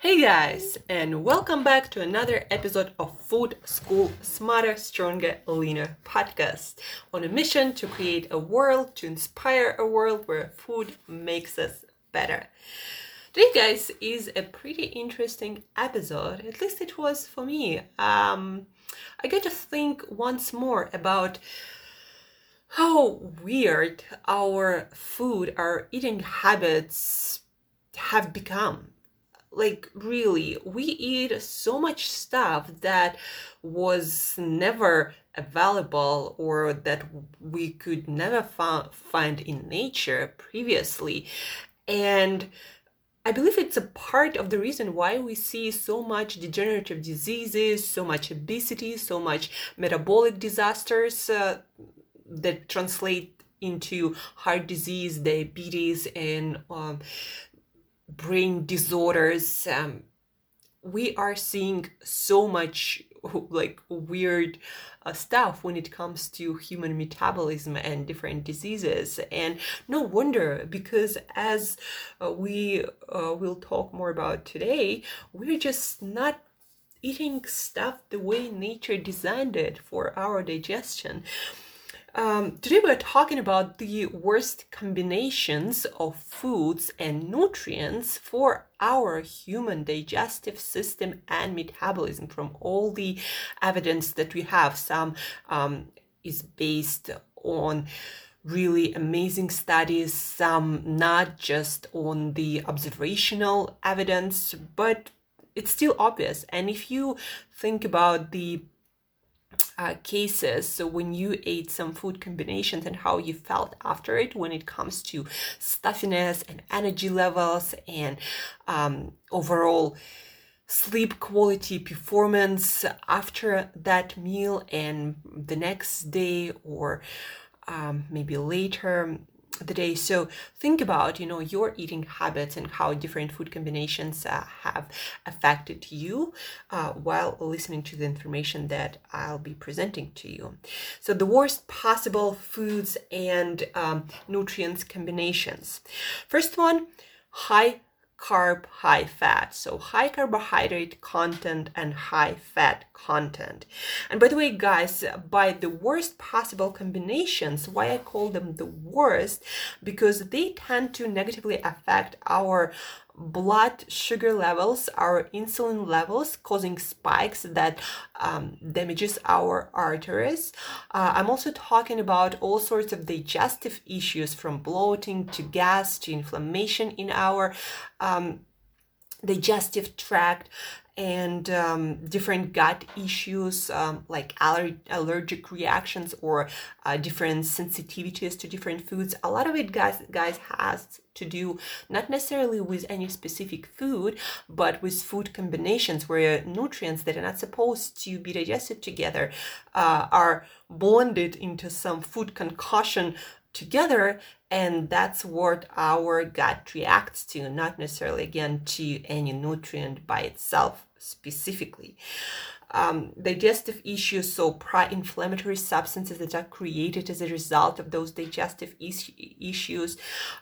Hey guys, and welcome back to another episode of Food School Smarter, Stronger, Leaner podcast on a mission to create a world, to inspire a world where food makes us better. Today, guys, is a pretty interesting episode. At least it was for me. Um, I get to think once more about how weird our food, our eating habits have become like really we eat so much stuff that was never available or that we could never find in nature previously. And I believe it's a part of the reason why we see so much degenerative diseases, so much obesity, so much metabolic disasters uh, that translate into heart disease, diabetes, and um, brain disorders. Um, we are seeing so much like weird uh, stuff when it comes to human metabolism and different diseases and no wonder because as uh, we uh, will talk more about today we're just not eating stuff the way nature designed it for our digestion um, today we're talking about the worst combinations of foods and nutrients for our human digestive system and metabolism from all the evidence that we have. Some um, is based on really amazing studies, some not just on the observational evidence, but it's still obvious. And if you think about the uh, cases. So when you ate some food combinations and how you felt after it when it comes to stuffiness and energy levels and um, overall sleep quality performance after that meal and the next day or um, maybe later the day. So think about, you know, your eating habits and how different food combinations uh, have affected you uh, while listening to the information that I'll be presenting to you. So the worst possible foods and um, nutrients combinations. First one, high carb, high fat. So high carbohydrate content and high fat content. And by the way, guys, by the worst possible combinations, why I call them the worst, because they tend to negatively affect our blood sugar levels, our insulin levels, causing spikes that um, damages our arteries. Uh, I'm also talking about all sorts of digestive issues from bloating to gas to inflammation in our um, digestive tract and um, different gut issues um, like aller- allergic reactions or uh, different sensitivities to different foods. A lot of it, guys, guys, has to do not necessarily with any specific food, but with food combinations where nutrients that are not supposed to be digested together uh, are blended into some food concoction together and that's what our gut reacts to not necessarily again to any nutrient by itself specifically. Um, digestive issues so pro-inflammatory substances that are created as a result of those digestive is- issues.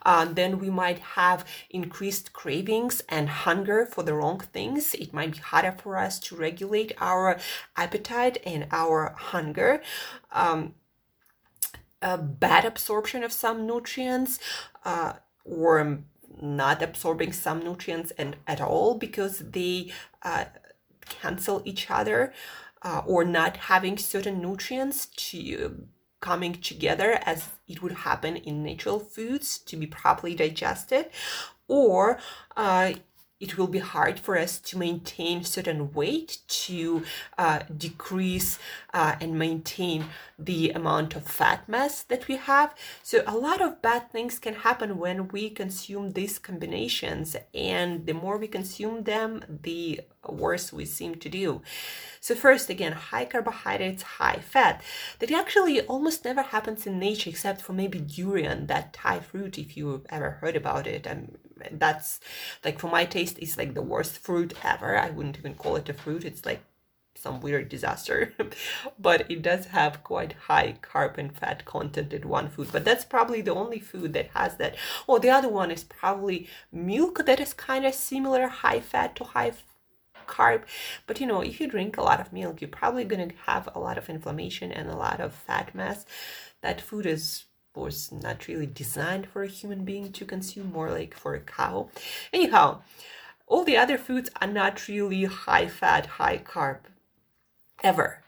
Uh, then we might have increased cravings and hunger for the wrong things. It might be harder for us to regulate our appetite and our hunger. Um, a bad absorption of some nutrients uh, or not absorbing some nutrients and at all because they uh, cancel each other uh, or not having certain nutrients to coming together as it would happen in natural foods to be properly digested or uh, it will be hard for us to maintain certain weight to uh, decrease uh, and maintain the amount of fat mass that we have. So a lot of bad things can happen when we consume these combinations and the more we consume them the worse we seem to do so first again high carbohydrates high fat that actually almost never happens in nature except for maybe durian that thai fruit if you've ever heard about it and that's like for my taste it's like the worst fruit ever i wouldn't even call it a fruit it's like some weird disaster. but it does have quite high carb and fat content in one food. But that's probably the only food that has that. Oh, the other one is probably milk that is kind of similar, high fat to high carb. But you know, if you drink a lot of milk, you're probably going to have a lot of inflammation and a lot of fat mass. That food is was not really designed for a human being to consume, more like for a cow. Anyhow, all the other foods are not really high fat, high carb ever,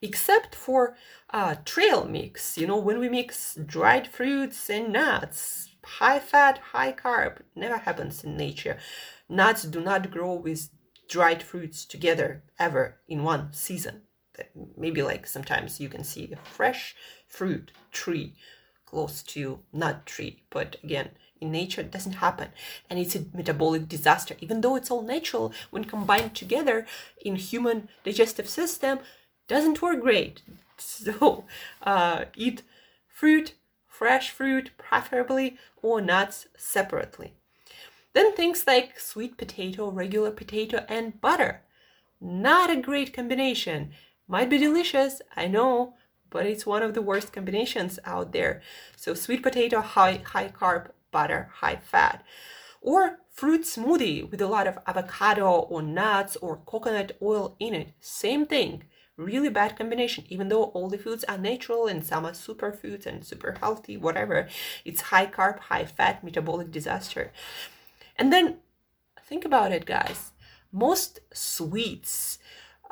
except for uh, trail mix. You know, when we mix dried fruits and nuts, high fat, high carb, never happens in nature. Nuts do not grow with dried fruits together ever in one season. Maybe like sometimes you can see a fresh fruit tree close to nut tree, but again, in nature it doesn't happen. And it's a metabolic disaster. Even though it's all natural when combined together in human digestive system doesn't work great. So uh, eat fruit fresh fruit preferably or nuts separately then things like sweet potato regular potato and butter not a great combination might be delicious i know but it's one of the worst combinations out there so sweet potato high high carb butter, high fat. Or fruit smoothie with a lot of avocado or nuts or coconut oil in it. Same thing. Really bad combination. Even though all the foods are natural and some are superfoods and super healthy, whatever, it's high carb, high fat, metabolic disaster. And then think about it, guys. Most sweets,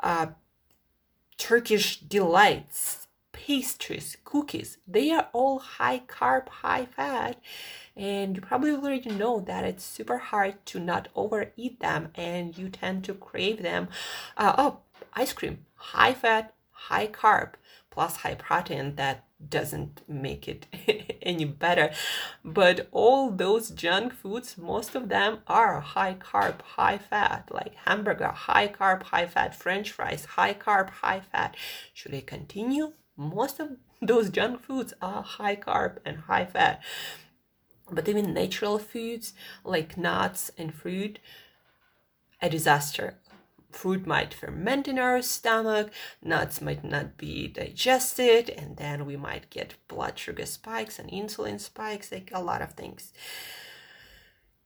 uh, Turkish delights, pastries, cookies, they are all high carb, high fat and you probably already know that it's super hard to not overeat them and you tend to crave them uh, oh ice cream high fat high carb plus high protein that doesn't make it any better. But all those junk foods most of them are high carb high fat like hamburger high carb high fat french fries high carb high fat. Should i continue? Most of those junk foods are high carb and high fat. But even natural foods like nuts and fruit, a disaster. Fruit might ferment in our stomach, nuts might not be digested, and then we might get blood sugar spikes and insulin spikes, like a lot of things.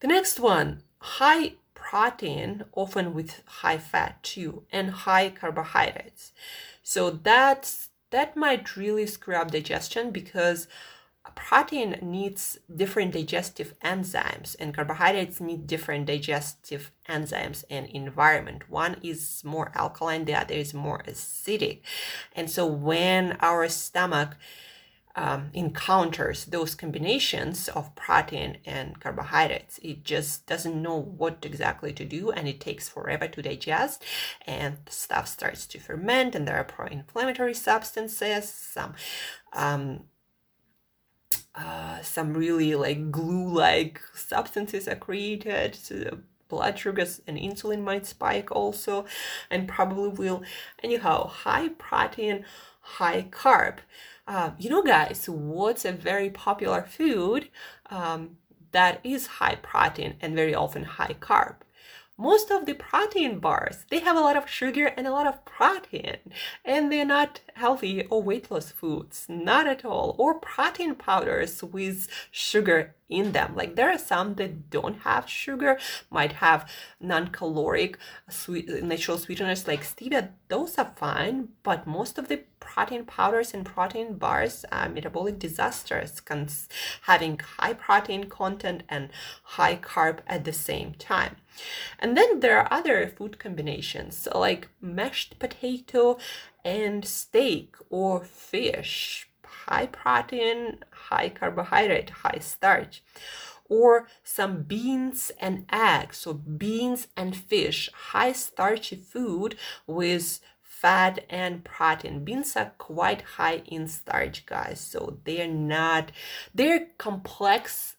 The next one high protein, often with high fat too, and high carbohydrates. So that's that might really screw up digestion because protein needs different digestive enzymes and carbohydrates need different digestive enzymes and environment. One is more alkaline the other is more acidic. And so when our stomach um, encounters those combinations of protein and carbohydrates it just doesn't know what exactly to do and it takes forever to digest and stuff starts to ferment and there are pro-inflammatory substances some um, uh, some really like glue-like substances are created. So blood sugars and insulin might spike also, and probably will. Anyhow, high protein, high carb. Uh, you know, guys, what's a very popular food um, that is high protein and very often high carb? Most of the protein bars they have a lot of sugar and a lot of protein and they're not healthy or weight loss foods not at all or protein powders with sugar in them. Like there are some that don't have sugar might have non-caloric sweet natural sweeteners like stevia those are fine but most of the protein powders and protein bars are metabolic disasters having high protein content and high carb at the same time and then there are other food combinations like mashed potato and steak or fish, high protein, high carbohydrate, high starch. Or some beans and eggs, so beans and fish, high starchy food with fat and protein. Beans are quite high in starch, guys, so they're not, they're complex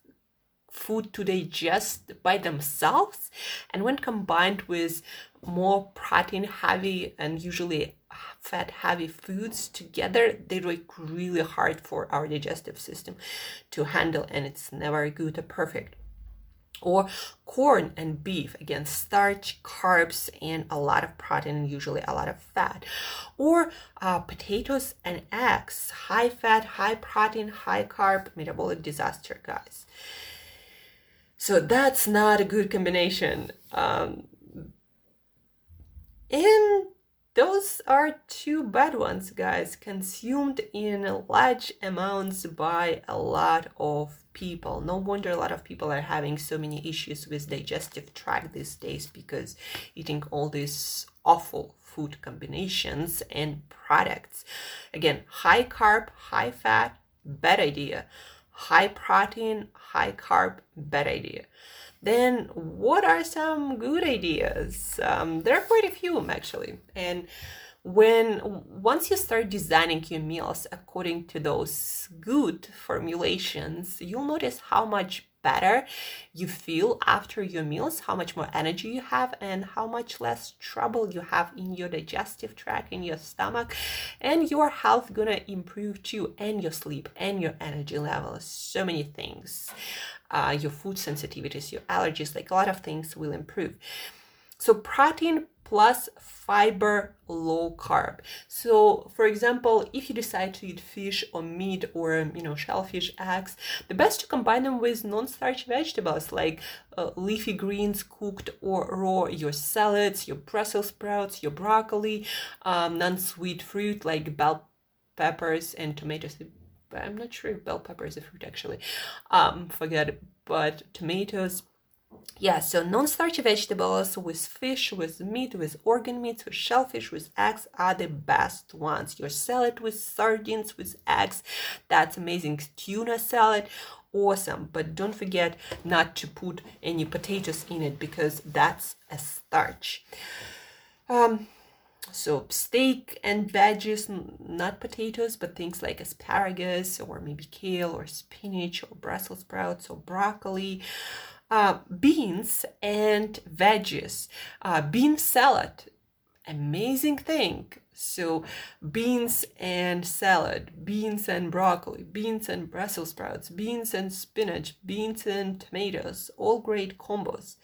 food to digest by themselves and when combined with more protein heavy and usually fat heavy foods together they work really hard for our digestive system to handle and it's never good or perfect. Or corn and beef again starch carbs and a lot of protein usually a lot of fat. Or uh, potatoes and eggs high fat high protein high carb metabolic disaster guys so that's not a good combination um, and those are two bad ones, guys, consumed in large amounts by a lot of people. No wonder a lot of people are having so many issues with digestive tract these days because eating all these awful food combinations and products. Again, high carb, high fat, bad idea. High protein, high carb, bad idea then what are some good ideas? Um, there are quite a few actually. And when once you start designing your meals according to those good formulations, you'll notice how much better you feel after your meals, how much more energy you have, and how much less trouble you have in your digestive tract, in your stomach, and your health gonna improve too, and your sleep, and your energy levels, so many things. Uh, your food sensitivities, your allergies, like a lot of things will improve. So protein plus fiber low carb so for example if you decide to eat fish or meat or you know shellfish eggs the best to combine them with non-starch vegetables like uh, leafy greens cooked or raw your salads your brussels sprouts your broccoli um, non-sweet fruit like bell peppers and tomatoes I'm not sure if bell pepper is a fruit actually. Um, forget it. But tomatoes, yeah, so non-starchy vegetables with fish, with meat, with organ meats, with shellfish, with eggs are the best ones. Your salad with sardines, with eggs, that's amazing. Tuna salad, awesome. But don't forget not to put any potatoes in it because that's a starch. Um, so steak and veggies, not potatoes, but things like asparagus or maybe kale or spinach or Brussels sprouts or broccoli. Uh, beans and veggies. Uh, bean salad, amazing thing. So beans and salad, beans and broccoli, beans and Brussels sprouts, beans and spinach, beans and tomatoes, all great combos.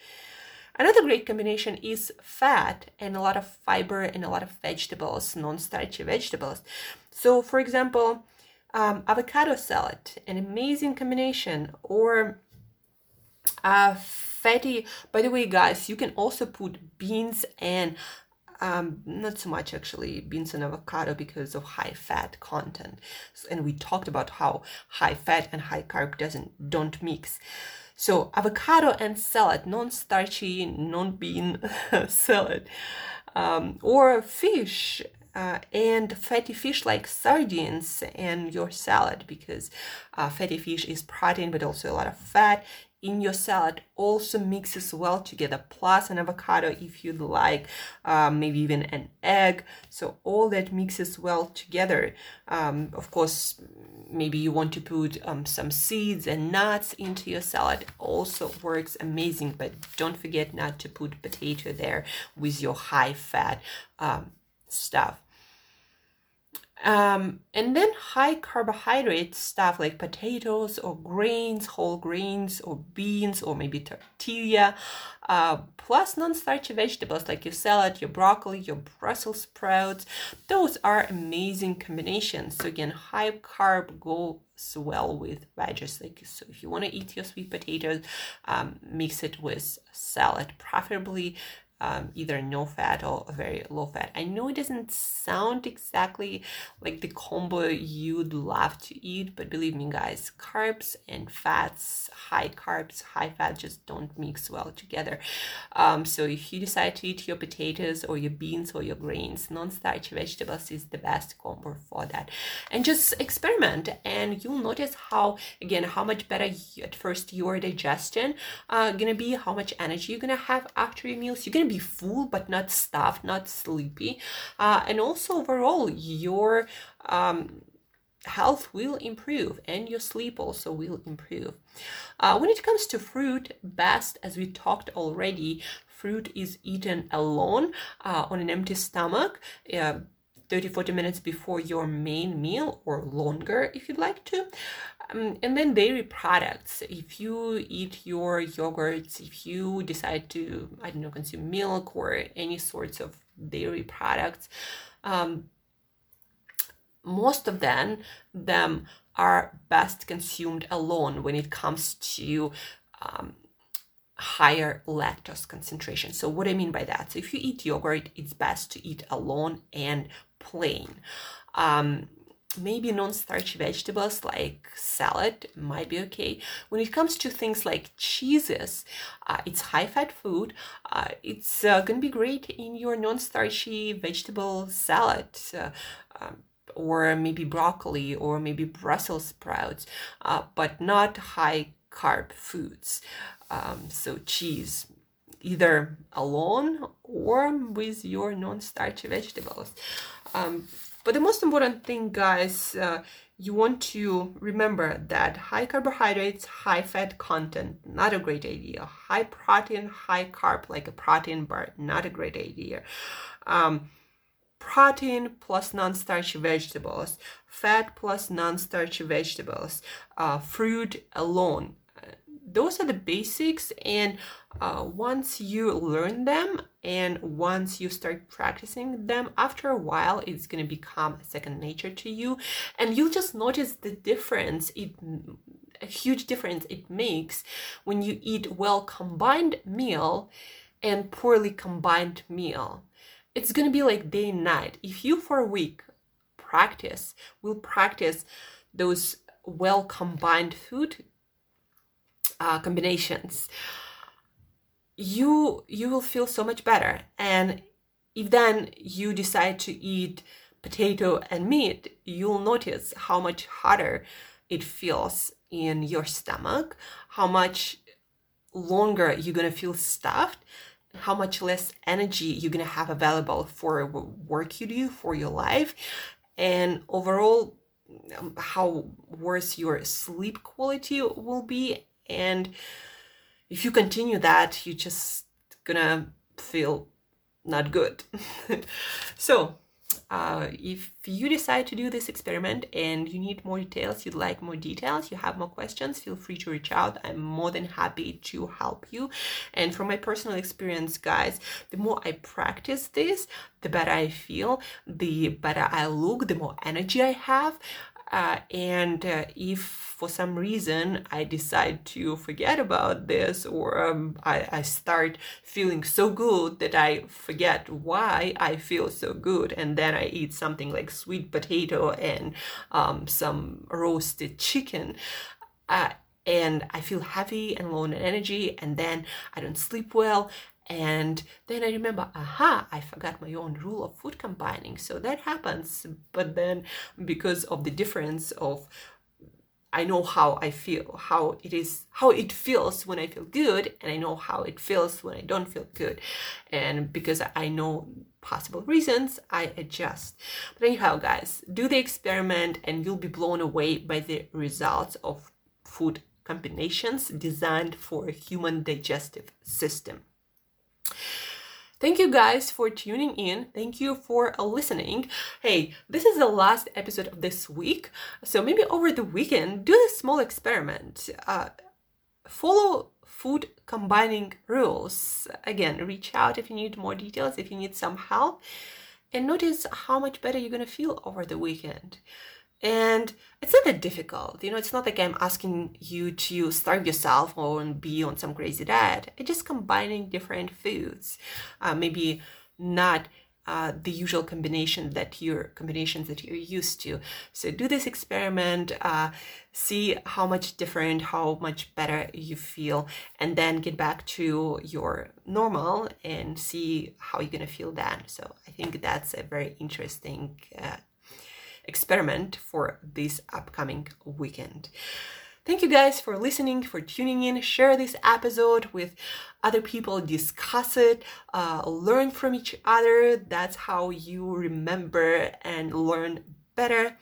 Another great combination is fat and a lot of fiber and a lot of vegetables, non-starchy vegetables. So, for example, um, avocado salad, an amazing combination, or uh, fatty. By the way, guys, you can also put beans and um, not so much actually beans and avocado because of high fat content. And we talked about how high fat and high carb doesn't don't mix. So avocado and salad, non-starchy, non-bean salad, um, or fish uh, and fatty fish like sardines and your salad because uh, fatty fish is protein but also a lot of fat in your salad also mixes well together. Plus an avocado if you'd like um, maybe even an egg. So all that mixes well together. Um, of course maybe you want to put um, some seeds and nuts into your salad. Also works amazing but don't forget not to put potato there with your high fat um, stuff um, and then high carbohydrate stuff like potatoes or grains, whole grains or beans or maybe tortilla, uh, plus non-starchy vegetables like your salad, your broccoli, your Brussels sprouts. Those are amazing combinations. So again, high carb goes well with veggies. Like so, if you want to eat your sweet potatoes, um, mix it with salad, preferably um, either no fat or very low fat. I know it doesn't sound exactly like the combo you'd love to eat, but believe me, guys, carbs and fats, high carbs, high fat, just don't mix well together. Um, so if you decide to eat your potatoes or your beans or your grains, non-starch vegetables is the best combo for that. And just experiment, and you'll notice how again how much better you, at first your digestion uh, gonna be, how much energy you're gonna have after your meals. You're gonna be full but not stuffed, not sleepy. Uh, and also overall, your um, health will improve and your sleep also will improve. Uh, when it comes to fruit, best as we talked already, fruit is eaten alone uh, on an empty stomach. Uh, 30 40 minutes before your main meal or longer if you'd like to Um, and then dairy products. If you eat your yogurts, if you decide to, I don't know, consume milk or any sorts of dairy products, um, most of them, them are best consumed alone when it comes to um, higher lactose concentration. So what I mean by that, so if you eat yogurt, it's best to eat alone and plain. Um, maybe non-starchy vegetables like salad might be okay. When it comes to things like cheeses uh, it's high-fat food. Uh, it's uh, gonna be great in your non-starchy vegetable salad uh, um, or maybe broccoli or maybe brussels sprouts uh, but not high carb foods. Um, so cheese either alone or with your non-starchy vegetables. Um, but the most important thing, guys, uh, you want to remember that high carbohydrates, high fat content, not a great idea. High protein, high carb, like a protein bar, not a great idea. Um, protein plus non-starchy vegetables, fat plus non-starchy vegetables, uh, fruit alone. Those are the basics, and uh, once you learn them and once you start practicing them after a while it's going to become second nature to you and you'll just notice the difference it a huge difference it makes when you eat well combined meal and poorly combined meal. It's going to be like day and night. If you for a week practice will practice those well combined food uh, combinations you you will feel so much better. And if then you decide to eat potato and meat you'll notice how much harder it feels in your stomach how much longer you're going to feel stuffed how much less energy you're going to have available for work you do for your life and overall um, how worse your sleep quality will be and if you continue that, you're just gonna feel not good. so, uh, if you decide to do this experiment and you need more details, you'd like more details, you have more questions, feel free to reach out. I'm more than happy to help you. And from my personal experience, guys, the more I practice this, the better I feel, the better I look, the more energy I have. Uh, and uh, if for some reason I decide to forget about this or um, I, I start feeling so good that I forget why I feel so good, and then I eat something like sweet potato and um, some roasted chicken. Uh, and I feel heavy and low in energy, and then I don't sleep well, and then I remember, aha, I forgot my own rule of food combining. So that happens. But then because of the difference of I know how I feel, how it is, how it feels when I feel good, and I know how it feels when I don't feel good. And because I know possible reasons, I adjust. But anyhow, guys, do the experiment and you'll be blown away by the results of food combinations designed for a human digestive system. Thank you guys for tuning in. Thank you for listening. Hey, this is the last episode of this week. So maybe over the weekend, do a small experiment. Uh, follow food combining rules. Again, reach out if you need more details, if you need some help, and notice how much better you're going to feel over the weekend. And it's not that difficult. You know, it's not like I'm asking you to starve yourself or be on some crazy diet. It's just combining different foods. Uh, maybe not uh, the usual combination that you're combinations that you're used to. So do this experiment, uh, see how much different, how much better you feel, and then get back to your normal and see how you're gonna feel then. So I think that's a very interesting uh, experiment for this upcoming weekend. Thank you guys for listening, for tuning in. Share this episode with other people, discuss it, uh, learn from each other. That's how you remember and learn better.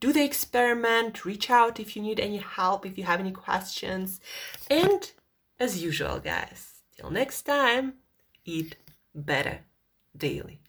Do the experiment, reach out if you need any help, if you have any questions. And as usual, guys, till next time, eat better daily.